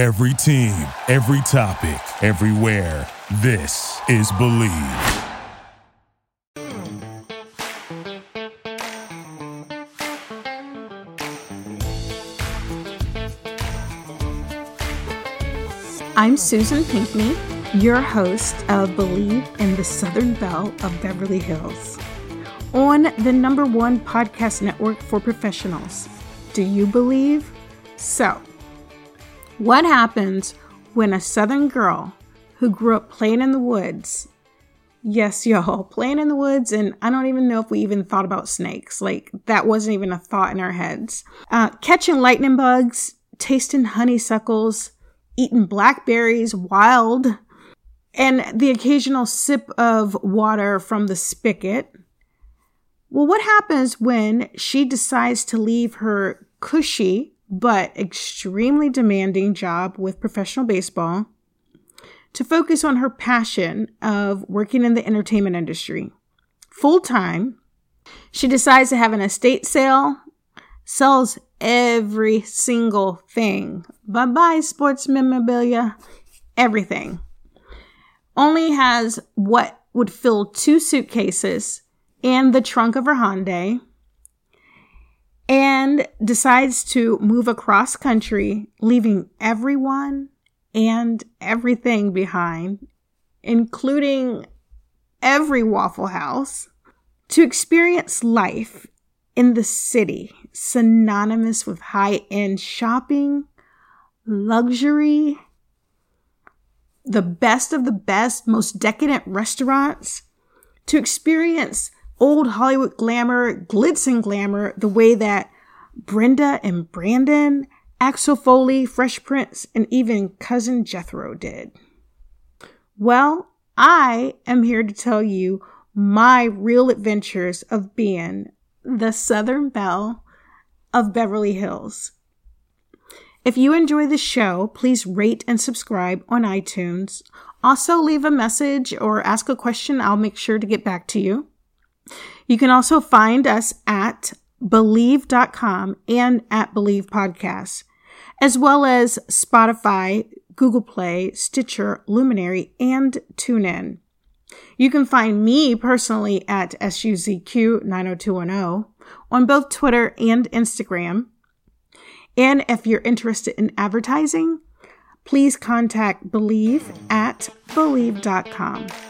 Every team, every topic, everywhere. This is Bleav. I'm Susan Pinkney, your host of Bleav in the Southern Belle of Beverly Hills, on the number one podcast network for professionals. Do you believe? So, what happens when a Southern girl who grew up playing in the woods, yes, y'all, playing in the woods, and I don't even know if we even thought about snakes, like that wasn't even a thought in our heads, uh, catching lightning bugs, tasting honeysuckles, eating blackberries wild, and the occasional sip of water from the spigot. Well, what happens when she decides to leave her cushy but extremely demanding job with professional baseball to focus on her passion of working in the entertainment industry full time? She decides to have an estate sale, sells every single thing. Bye bye, sports memorabilia, everything. Only has what would fill two suitcases and the trunk of her Hyundai and decides to move across country, leaving everyone and everything behind, including every Waffle House, to experience life in the city, synonymous with high end shopping, luxury, the best of the best, most decadent restaurants, to experience old Hollywood glamour, glitz and glamour, the way that Brenda and Brandon, Axel Foley, Fresh Prince, and even Cousin Jethro did. Well, I am here to tell you my real adventures of being the Southern Belle of Beverly Hills. If you enjoy the show, please rate and subscribe on iTunes. Also, leave a message or ask a question. I'll make sure to get back to you. You can also find us at bleav.com and at Bleav Podcasts, as well as Spotify, Google Play, Stitcher, Luminary, and TuneIn. You can find me personally at SUZQ90210 on both Twitter and Instagram. And if you're interested in advertising, please contact Bleav at Bleav.com.